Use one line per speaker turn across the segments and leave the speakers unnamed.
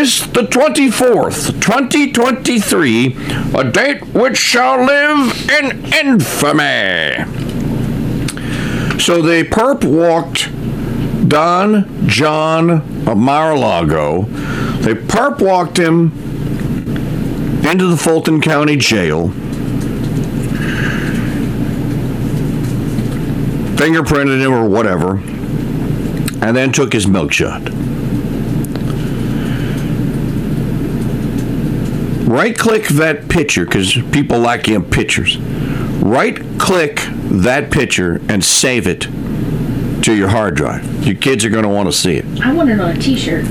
August the 24th, 2023, a date which shall live in infamy. So the perp walked Don John of Mar-a-Lago. They perp walked him into the Fulton County Jail. Fingerprinted him or whatever, and then took his milk shot. Right click that picture because people like you pictures. Right click that picture and save it to your hard drive. Your kids are going to want to see it.
I want it on a T-shirt.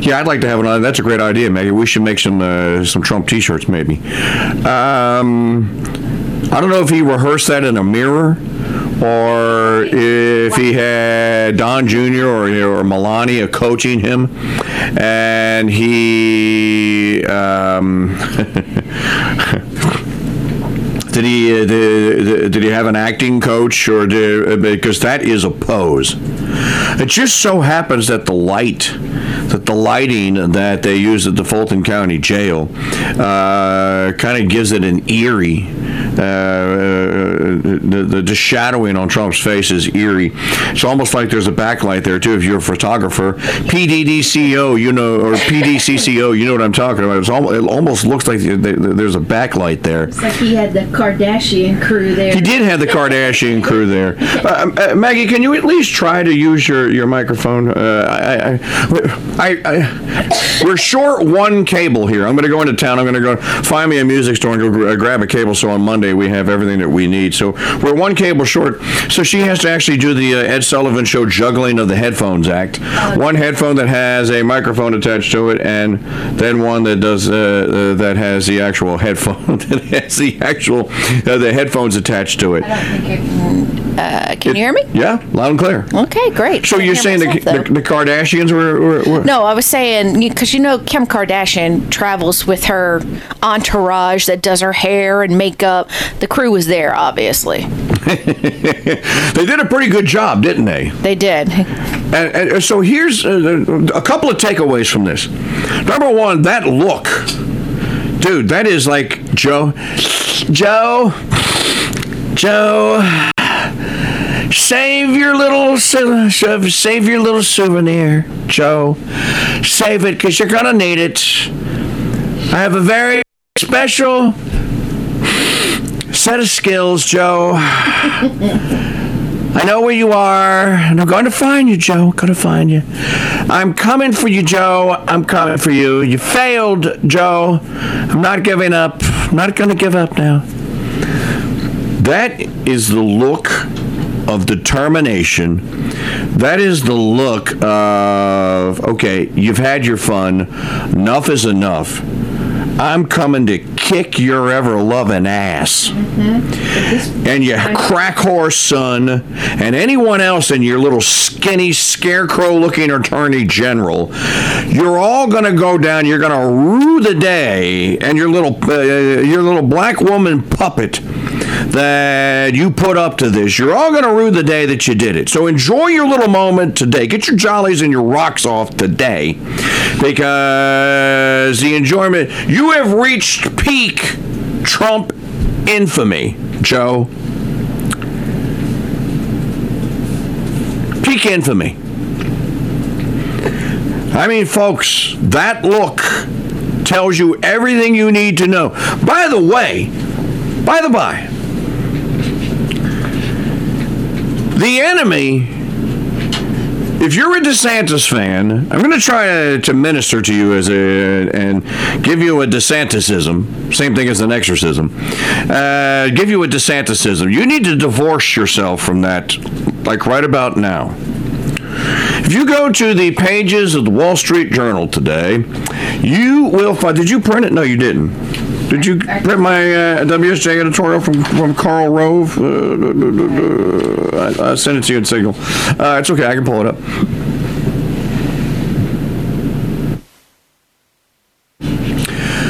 Yeah, I'd like to have it on. That's a great idea, Maggie. We should make some uh, some Trump T-shirts, maybe. Um, I don't know if he rehearsed that in a mirror, or if he had Don Jr. or or Melania coaching him, and he. Um, Did he uh, did, did he have an acting coach or did, uh, because that is a pose? It just so happens that the light that the lighting that they use at the Fulton County Jail uh, kind of gives it an eerie. Uh, the, the, the shadowing on Trump's face is eerie. It's almost like there's a backlight there too. If you're a photographer, PDDCO, you know, or PDCCO, you know what I'm talking about. It's almost, it almost looks like there's a backlight there.
It's like he had the Kardashian crew there.
He did have the Kardashian crew there. Uh, uh, Maggie, can you at least try to use your, your microphone? Uh, I, I, I, I, we're short one cable here. I'm going to go into town. I'm going to go find me a music store and go grab a cable. So on Monday we have everything that we need. So we're one cable short. So she has to actually do the uh, Ed Sullivan Show juggling of the headphones act. One headphone that has a microphone attached to it, and then one that does uh, uh, that has the actual headphone that has the actual uh, the headphones attached to it.
Uh, can you hear me?
Yeah, loud and clear.
Okay, great.
So
Can't
you're saying the,
myself,
the,
though.
the Kardashians were, were, were
No, I was saying because you know Kim Kardashian travels with her entourage that does her hair and makeup. The crew was there, obviously.
they did a pretty good job, didn't they?
They did.
And, and so here's uh, a couple of takeaways from this. Number one, that look, dude, that is like Joe, Joe, Joe. Save your little save your little souvenir, Joe. Save it because you're gonna need it. I have a very special set of skills, Joe. I know where you are, and I'm going to find you, Joe. Going to find you. I'm coming for you, Joe. I'm coming for you. You failed, Joe. I'm not giving up. I'm not going to give up now. That is the look of determination. That is the look of, okay, you've had your fun. Enough is enough. I'm coming to kick your ever loving ass. Mm-hmm. And you crack horse son, and anyone else in your little skinny scarecrow looking attorney general, you're all going to go down. You're going to rue the day, and your little uh, your little black woman puppet that you put up to this. You're all going to rue the day that you did it. So enjoy your little moment today. Get your jollies and your rocks off today, because the enjoyment you have reached peak Trump infamy, Joe. Peak infamy. I mean, folks, that look tells you everything you need to know. By the way, by the by, the enemy, if you're a DeSantis fan, I'm going to try to, minister to you as a and give you a DeSantisism, same thing as an exorcism. Uh, give you a DeSantisism. You need to divorce yourself from that, like right about now. If you go to the pages of the Wall Street Journal today, you will find. Did you print it? No, you didn't. Did you print my uh, WSJ editorial from, from Karl Rove? Uh, I, I sent it to you in Signal. Uh, it's okay, I can pull it up.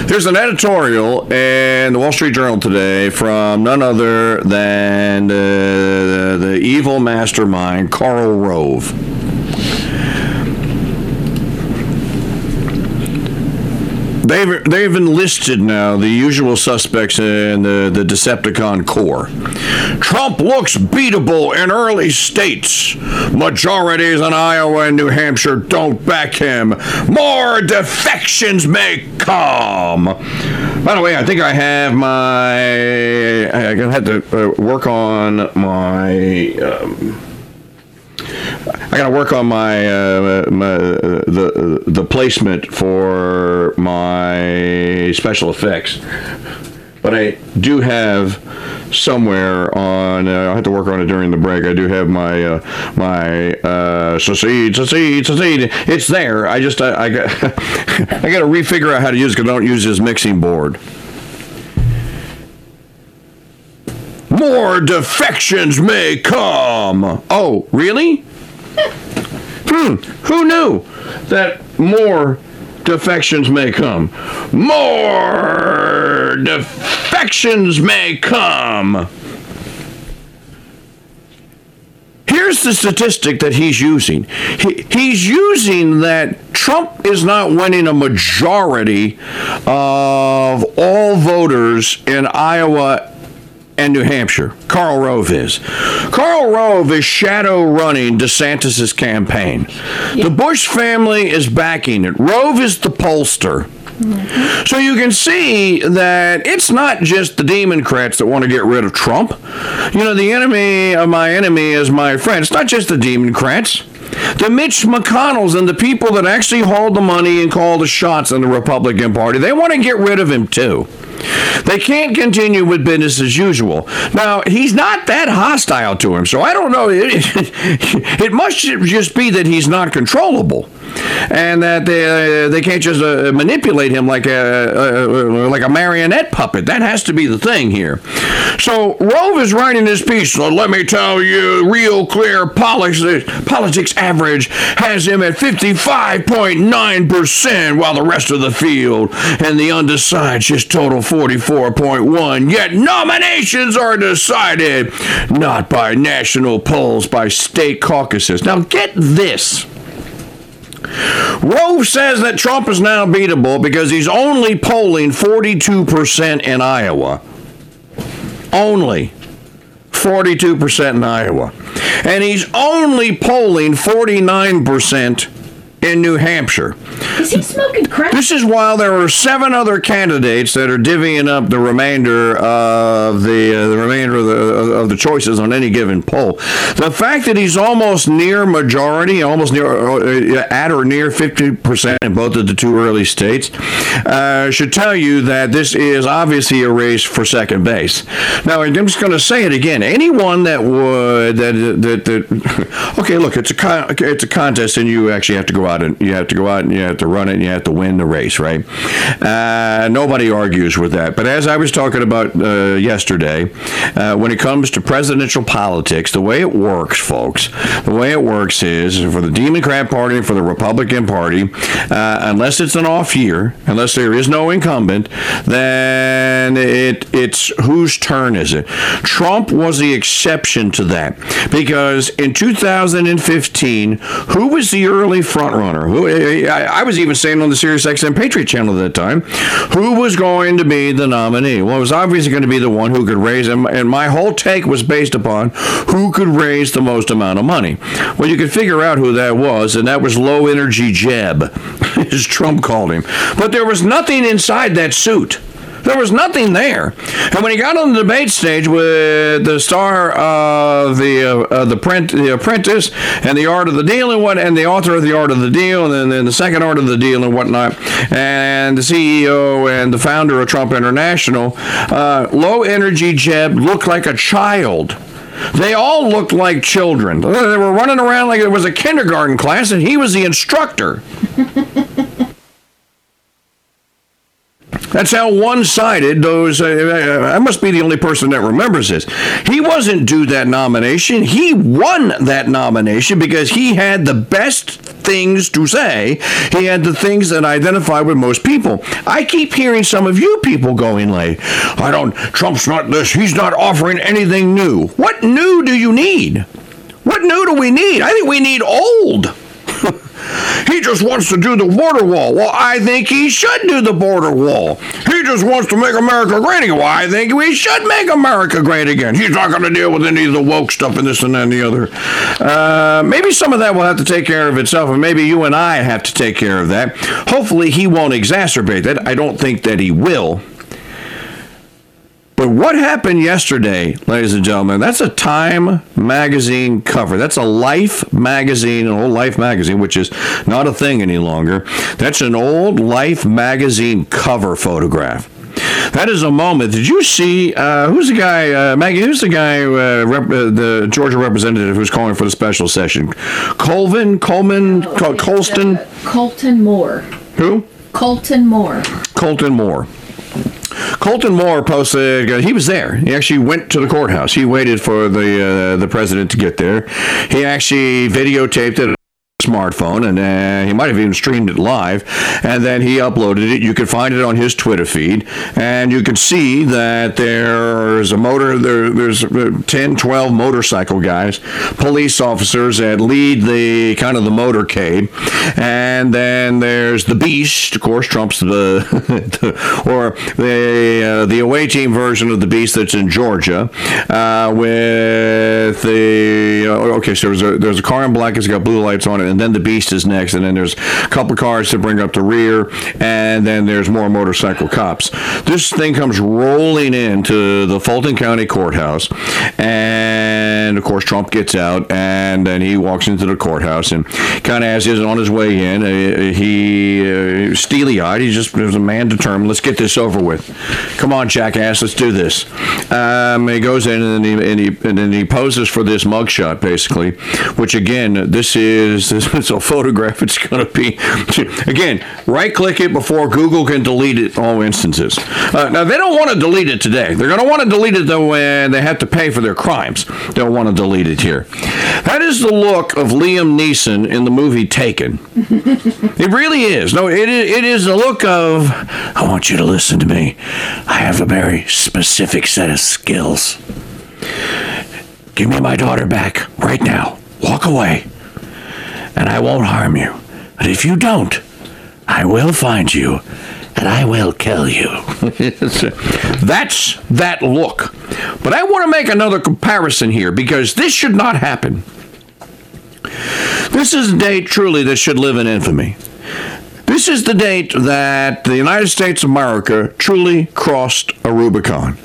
There's an editorial in the Wall Street Journal today from none other than uh, the evil mastermind, Karl Rove. They've they've enlisted now the usual suspects in the, the Decepticon core. Trump looks beatable in early states. Majorities in Iowa and New Hampshire don't back him. More defections may come. By the way, I think I have my. I'm gonna have to uh, work on my. Um, I got to work on my, uh, my the the placement for my special effects, but I do have somewhere on. Uh, I have to work on it during the break. I do have my uh, my uh, succeed, succeed, succeed. It's there. I just I, I got I got to refigure out how to use it because I don't use this mixing board. More defections may come. Oh, really? Hmm, who knew that more defections may come? More defections may come. Here's the statistic that he's using. He, he's using that Trump is not winning a majority of all voters in Iowa and New Hampshire. Karl Rove is. Karl Rove is shadow running DeSantis' campaign. The Bush family is backing it. Rove is the pollster. Mm-hmm. So you can see that it's not just the Democrats that want to get rid of Trump. You know, the enemy of my enemy is my friend. It's not just the Democrats. The Mitch McConnells and the people that actually hold the money and call the shots in the Republican Party, they want to get rid of him too. They can't continue with business as usual. Now, he's not that hostile to him, so I don't know. It, it must just be that he's not controllable. And that they, uh, they can't just uh, manipulate him like a uh, like a marionette puppet. That has to be the thing here. So Rove is writing this piece. So let me tell you, real clear politics, politics average has him at 55.9 percent, while the rest of the field and the undecided just total 44.1. Yet nominations are decided not by national polls, by state caucuses. Now get this. Rove says that Trump is now beatable because he's only polling 42% in Iowa. Only 42% in Iowa. And he's only polling 49% in New Hampshire.
Is he smoking crack?
This is while there are seven other candidates that are divvying up the remainder of the uh, the remainder of the of the choices on any given poll. The fact that he's almost near majority, almost near uh, at or near fifty percent in both of the two early states, uh, should tell you that this is obviously a race for second base. Now I'm just going to say it again. Anyone that would that that, that okay, look, it's a con- it's a contest, and you actually have to go out and you have to go out and you have to run it and you have to win the race, right? Uh, nobody argues with that. But as I was talking about uh, yesterday, uh, when it comes to presidential politics, the way it works, folks, the way it works is for the Democrat Party and for the Republican Party, uh, unless it's an off year, unless there is no incumbent, then it it's whose turn is it? Trump was the exception to that because in 2015, who was the early front Who eh, eh, I, I was even saying on the Sirius XM Patriot channel at that time, who was going to be the nominee? Well, it was obviously going to be the one who could raise, and my whole take was based upon who could raise the most amount of money. Well, you could figure out who that was, and that was low energy Jeb, as Trump called him. But there was nothing inside that suit. There was nothing there. And when he got on the debate stage with the star of the uh, uh, the print the Apprentice and the Art of the Deal and what and the author of the Art of the Deal and then, the second Art of the Deal and whatnot and the CEO and the founder of Trump International, uh, low energy Jeb looked like a child. They all looked like children. They were running around like it was a kindergarten class, and he was the instructor. That's how one-sided those. Uh, I must be the only person that remembers this. He wasn't due that nomination. He won that nomination because he had the best things to say. He had the things that identify with most people. I keep hearing some of you people going like, "I don't. Trump's not this. He's not offering anything new. What new do you need? What new do we need? I think we need old." He just wants to do the border wall. Well, I think he should do the border wall. He just wants to make America great again. Well, I think we should make America great again. He's not going to deal with any of the woke stuff and this and that and the other. Uh, maybe some of that will have to take care of itself, and maybe you and I have to take care of that. Hopefully, he won't exacerbate that. I don't think that he will. But what happened yesterday, ladies and gentlemen, that's a Time magazine cover. That's a Life magazine, an old Life magazine, which is not a thing any longer. That's an old Life magazine cover photograph. That is a moment. Did you see uh, who's the guy, uh, Maggie? Who's the guy, uh, rep, uh, the Georgia representative who's calling for the special session? Colvin, Coleman, Col- Colston,
Uh, Colton Moore.
who?
Colton Moore.
Colton Moore. Colton Moore posted. uh, He was there. He actually went to the courthouse. He waited for the uh, the president to get there. He actually videotaped it. Smartphone, and uh, he might have even streamed it live, and then he uploaded it. You can find it on his Twitter feed, and you can see that there's a motor. There, there's uh, 10, 12 motorcycle guys, police officers that lead the kind of the motorcade, and then there's the Beast. Of course, Trump's the, the or the uh, the away team version of the Beast that's in Georgia, uh, with the uh, okay. So there's a there's a car in black. It's got blue lights on it, and then the Beast is next, and then there's a couple cars to bring up the rear, and then there's more motorcycle cops. This thing comes rolling into the Fulton County Courthouse, and of course Trump gets out, and then he walks into the courthouse, and kind of as he's on his way in, uh, he uh, steely-eyed. He just was a man determined. Let's get this over with. Come on, jackass, let's do this. Um, he goes in and then he, and he and then he poses for this mugshot, basically, which again, this is this is a photograph. It's going to be again, right-click it before Google can delete it all instances. Uh, now they don't want to delete it today. They're going to want to delete it though when they have to pay for their crimes. They'll want to delete it here. That is the look of Liam Neeson in the movie Taken. It really is. No, it is, it is the look of, I want you to listen to me. I have a very specific set of skills. Give me my daughter back right now. Walk away. And I won't harm you. But if you don't, I will find you and I will kill you. That's that look. But I want to make another comparison here because this should not happen. This is a date truly that should live in infamy. This is the date that the United States of America truly crossed a Rubicon.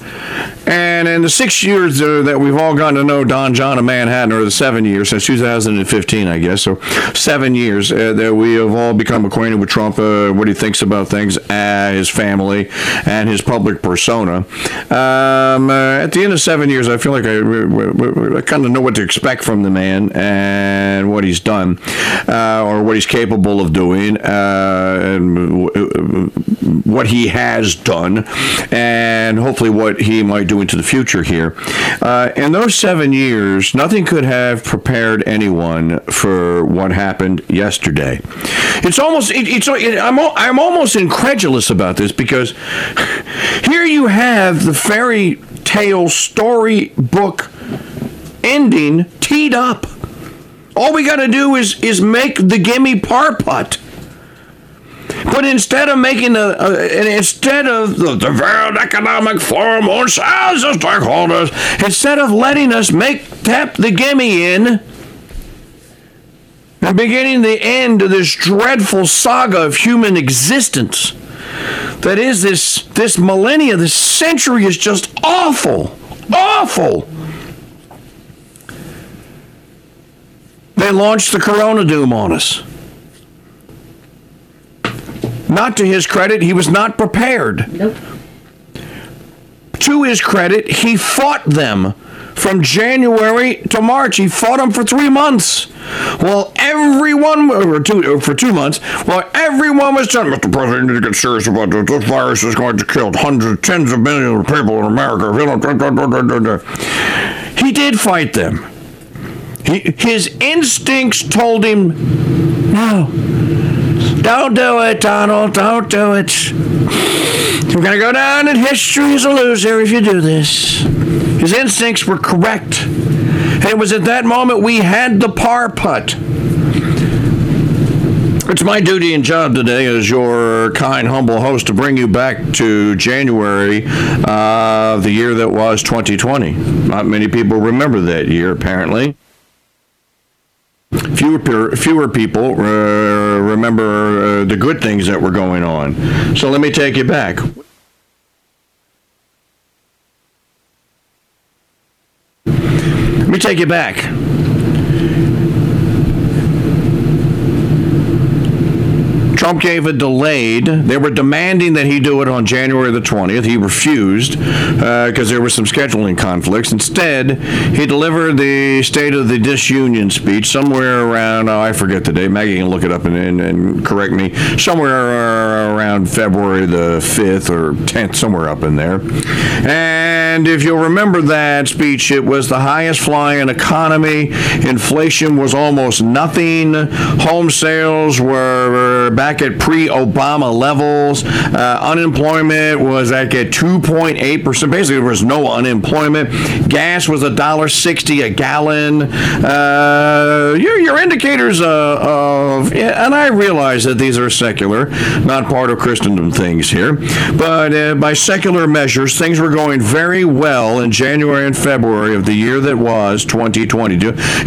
And in the six years uh, that we've all gotten to know Don John of Manhattan, or the seven years since 2015, I guess, so seven years uh, that we have all become acquainted with Trump, uh, what he thinks about things, uh, his family, and his public persona. Um, uh, at the end of seven years, I feel like I, I kind of know what to expect from the man and what he's done, uh, or what he's capable of doing, and what he has done, and hopefully what he might do into the future here. Uh, in those seven years, nothing could have prepared anyone for what happened yesterday. It's almost, it, it's, it, I'm, I'm almost incredulous about this because here you have the fairy tale storybook ending teed up. All we got to do is is make the gimme par putt. But instead of making a, uh, a instead of the, the World Economic Forum on size of stakeholders, instead of letting us make tap the gimme in and beginning the end of this dreadful saga of human existence, that is this this millennia, this century is just awful, awful. They launched the Corona Doom on us. Not to his credit, he was not prepared.
Nope.
To his credit, he fought them from January to March. He fought them for three months. Well, everyone, or two, for two months, well, everyone was telling Mr. President, you need to get serious about this. This virus is going to kill hundreds, tens of millions of people in America. If you don't- He did fight them. He, his instincts told him, no, don't do it, Donald. Don't do it. You're going to go down in history as a loser if you do this. His instincts were correct. And it was at that moment we had the par putt. It's my duty and job today as your kind, humble host to bring you back to January of the year that was 2020. Not many people remember that year, apparently. Fewer, fewer people uh, remember uh, the good things that were going on. So let me take you back. Let me take you back. Trump gave a delayed. They were demanding that he do it on January the 20th. He refused because uh, there were some scheduling conflicts. Instead, he delivered the State of the Disunion speech somewhere around, oh, I forget the date. Maggie can look it up and, and, and correct me. Somewhere around February the 5th or 10th, somewhere up in there. And if you'll remember that speech, it was the highest flying economy. Inflation was almost nothing. Home sales were back back at pre-Obama levels. Uh, unemployment was at 2.8 percent. Basically, there was no unemployment. Gas was a dollar sixty a gallon. Uh, your, your indicators uh, of, and I realize that these are secular, not part of Christendom things here, but uh, by secular measures, things were going very well in January and February of the year that was 2020.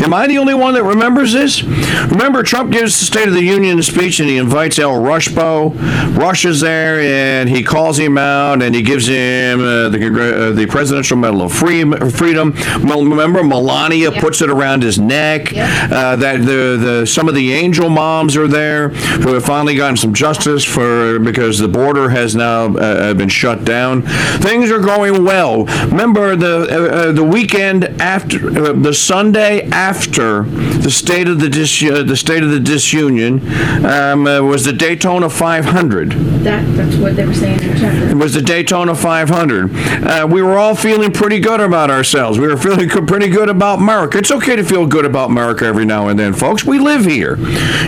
Am I the only one that remembers this? Remember, Trump gives the State of the Union speech and he invites invites El Rushbo. Rush is there, and he calls him out, and he gives him uh, the uh, the Presidential Medal of Freedom. Remember, Melania yep. puts it around his neck. Yep. Uh, that the the some of the angel moms are there who have finally gotten some justice for because the border has now uh, been shut down. Things are going well. Remember the uh, uh, the weekend after the Sunday after the state of the dis, the state of the disunion um, was was the Daytona 500.
That, that's what they were saying in the chapter.
It was the Daytona 500. Uh, we were all feeling pretty good about ourselves. We were feeling pretty good about America. It's okay to feel good about America every now and then, folks. We live here.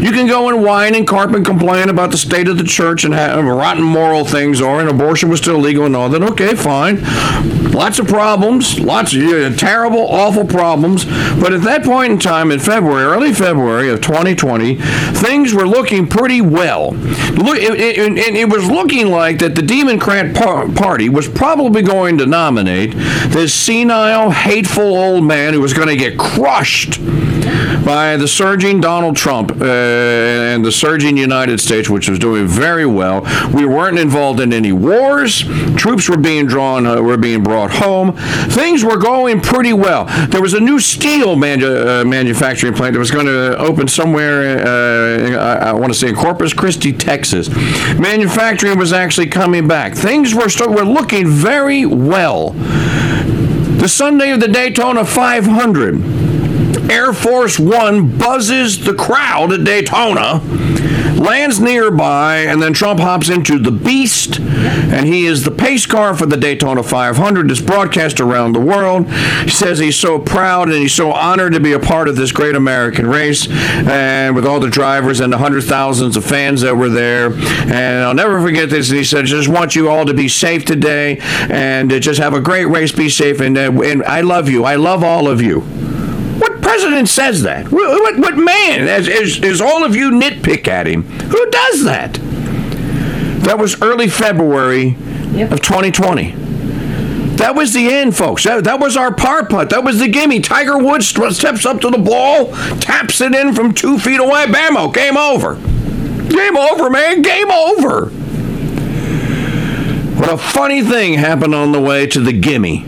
You can go and whine and carp and complain about the state of the church and how rotten moral things are, and abortion was still legal and all that. Okay, fine. Lots of problems, lots of uh, terrible, awful problems. But at that point in time, in February, early February of 2020, things were looking pretty well. Look, it, it, it, it was looking like that the Democrat Party was probably going to nominate this senile, hateful old man who was going to get crushed by the surging Donald Trump uh, and the surging United States, which was doing very well. We weren't involved in any wars. Troops were being drawn, uh, were being brought home. Things were going pretty well. There was a new steel uh, manufacturing plant that was going to open somewhere. Uh, I, I want to say in Corpus Christi, Texas. Manufacturing was actually coming back. Things were, start, were looking very well. The Sunday of the Daytona 500, Air Force One buzzes the crowd at Daytona lands nearby, and then Trump hops into the Beast, and he is the pace car for the Daytona 500. It's broadcast around the world. He says he's so proud and he's so honored to be a part of this great American race, and with all the drivers and the hundred thousands of fans that were there. And I'll never forget this. And He said, "Just want you all to be safe today, and just have a great race. Be safe, and, uh, and I love you. I love all of you." President says that? What, what man, as, as, as all of you nitpick at him, who does that? That was early February yep. of 2020. That was the end, folks. That, that was our par putt. That was the gimme. Tiger Woods steps up to the ball, taps it in from two feet away. Bammo, oh, game over. Game over, man. Game over. What a funny thing happened on the way to the gimme.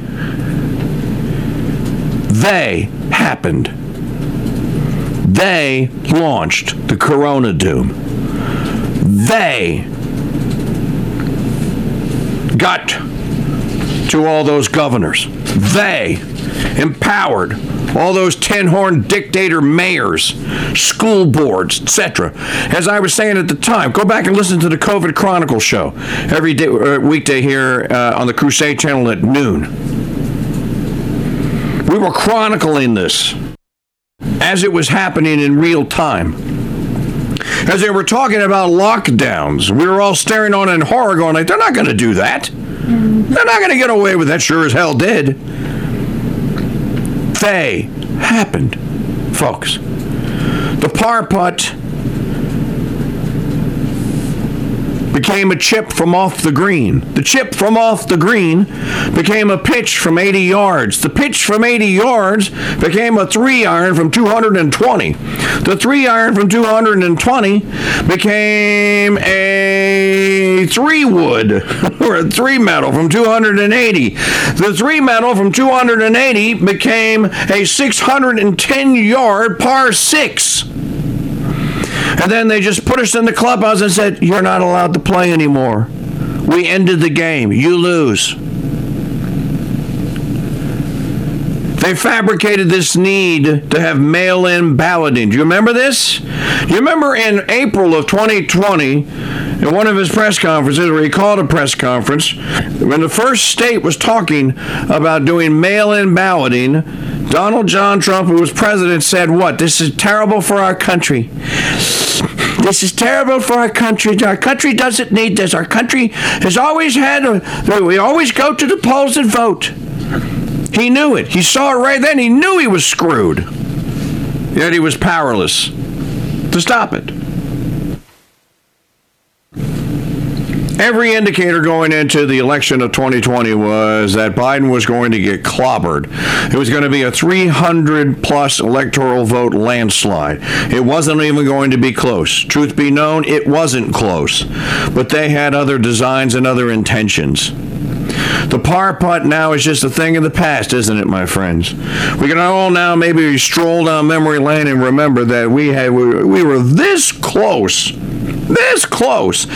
They happened. They launched the Corona Doom. They got to all those governors. They empowered all those tin horn dictator mayors, school boards, etc. As I was saying at the time, go back and listen to the COVID Chronicle show every day, uh, weekday here uh, on the Crusade channel at noon. We were chronicling this as it was happening in real time. As they were talking about lockdowns, we were all staring on in horror, going like, "They're not going to do that. They're not going to get away with that." Sure as hell did. They happened, folks. The par putt became a chip from off the green. The chip from off the green became a pitch from 80 yards. The pitch from 80 yards became a three iron from 220. The three iron from 220 became a three wood or a three metal from 280. The three metal from 280 became a 610 yard par six. And then they just put us in the clubhouse and said, You're not allowed to play anymore. We ended the game. You lose. They fabricated this need to have mail in balloting. Do you remember this? You remember in April of 2020, in one of his press conferences, where he called a press conference, when the first state was talking about doing mail in balloting, Donald John Trump, who was president, said, What? This is terrible for our country. This is terrible for our country. Our country doesn't need this. Our country has always had, a, we always go to the polls and vote. He knew it. He saw it right then. He knew he was screwed. Yet he was powerless to stop it. Every indicator going into the election of 2020 was that Biden was going to get clobbered. It was going to be a 300 plus electoral vote landslide. It wasn't even going to be close. Truth be known, it wasn't close. But they had other designs and other intentions. The par putt now is just a thing of the past, isn't it, my friends? We can all now maybe stroll down memory lane and remember that we had we, we were this close, this close.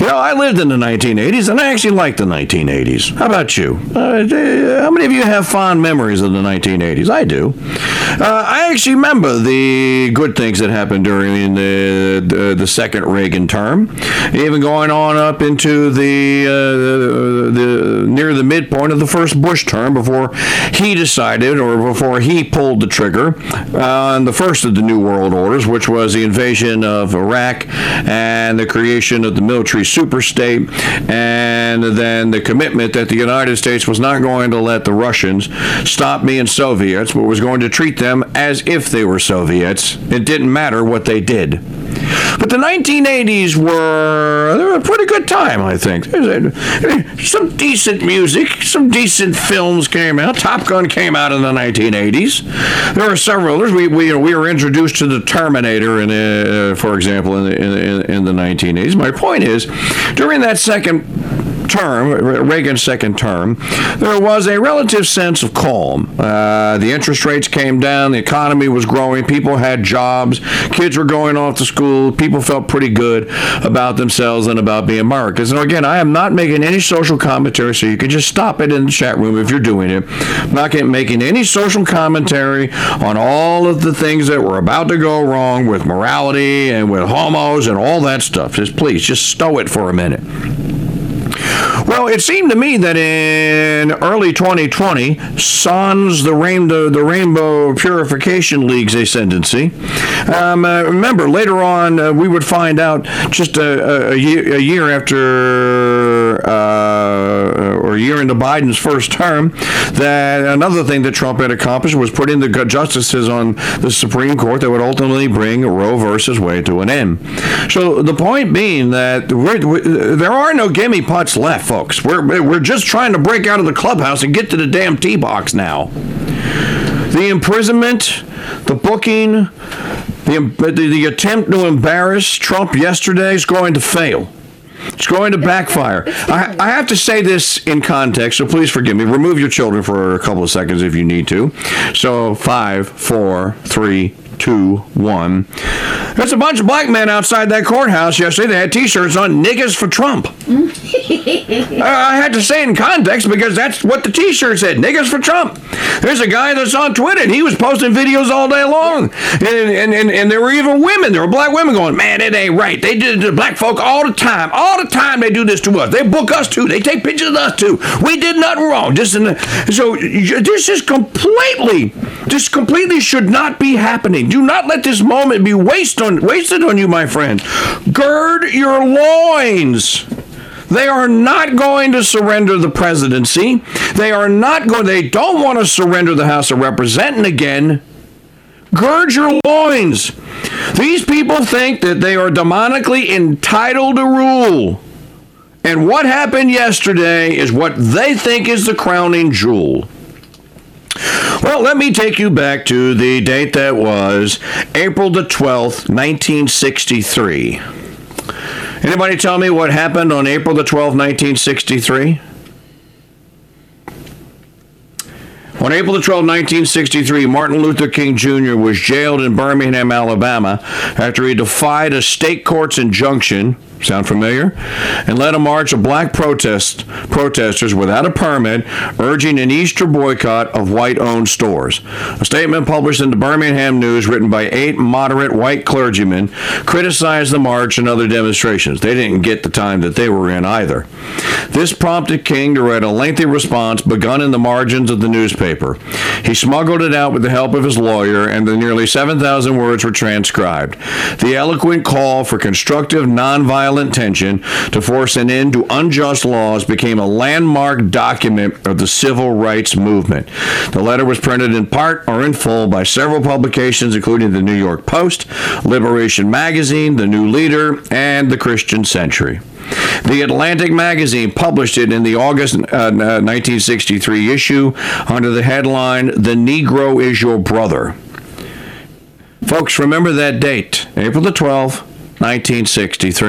You know, I lived in the 1980s, and I actually liked the 1980s. How about you? Uh, how many of you have fond memories of the 1980s? I do. Uh, I actually remember the good things that happened during the the, the second Reagan term, even going on up into the uh, the, the near the midpoint of the first Bush term before he decided or before he pulled the trigger on the first of the New World Orders, which was the invasion of Iraq and the creation of the military superstate, and then the commitment that the United States was not going to let the Russians stop being Soviets, but was going to treat them as if they were Soviets. It didn't matter what they did. But the 1980s were, a pretty good time, I think. Some decent music, some decent films came out. Top Gun came out in the 1980s. There were several others. We, we, we were introduced to the Terminator, in, uh, for example, in the, in, in the 1980s. My point is, during that second term, Reagan's second term, there was a relative sense of calm. Uh, the interest rates came down, the economy was growing, people had jobs, kids were going off to school, people felt pretty good about themselves and about being Americans. And again, I am not making any social commentary, so you can just stop it in the chat room if you're doing it. I'm not making any social commentary on all of the things that were about to go wrong with morality and with homos and all that stuff. Just please, just stow it for a minute. Well, it seemed to me that in early 2020, sans the rainbow, the Rainbow Purification League's ascendancy, um, uh, remember later on uh, we would find out just a, a, year, a year, after uh, or a year into Biden's first term that another thing that Trump had accomplished was putting the justices on the Supreme Court that would ultimately bring Roe versus Wade to an end. So the point being that we're, there are no gimme putts left, folks. We're, we're just trying to break out of the clubhouse and get to the damn tee box now. The imprisonment, the booking, the, the, the attempt to embarrass Trump yesterday is going to fail. It's going to backfire. I, I, have to say this in context, so please forgive me. Remove your children for a couple of seconds if you need to. So, five, four, three, two, one. There's a bunch of black men outside that courthouse yesterday. They had T-shirts on "Niggas for Trump." I had to say in context because that's what the T-shirt said: "Niggas for Trump." There's a guy that's on Twitter and he was posting videos all day long, and and, and, and there were even women. There were black women going, "Man, it ain't right. They did it to black folk all the time. All the time they do this to us. They book us too. They take pictures of us too. We did nothing wrong. Just in the, so this is completely, this completely should not be happening. Do not let this moment be wasted on, wasted on you, my friend. Gird your loins. They are not going to surrender the presidency. They are not going. They don't want to surrender the House of Representatives again. Gird your loins. These people think that they are demonically entitled to rule. And what happened yesterday is what they think is the crowning jewel. Well, let me take you back to the date that was April the 12th, 1963. Anybody tell me what happened on April the 12th, 1963? On April the 12th, 1963, Martin Luther King Jr. was jailed in Birmingham, Alabama, after he defied a state court's injunction. Sound familiar? And led a march of black protest protesters without a permit, urging an Easter boycott of white-owned stores. A statement published in the Birmingham News, written by eight moderate white clergymen, criticized the march and other demonstrations. They didn't get the time that they were in either. This prompted King to write a lengthy response begun in the margins of the newspaper. He smuggled it out with the help of his lawyer, and the nearly 7,000 words were transcribed. The eloquent call for constructive, nonviolent tension to force an end to unjust laws became a landmark document of the civil rights movement. The letter was printed in part or in full by several publications, including the New York Post, Liberation Magazine, The New Leader, and The Christian Century. The Atlantic magazine published it in the August uh, 1963 issue under the headline The Negro is Your Brother. Folks, remember that date, April the 12th, 1963.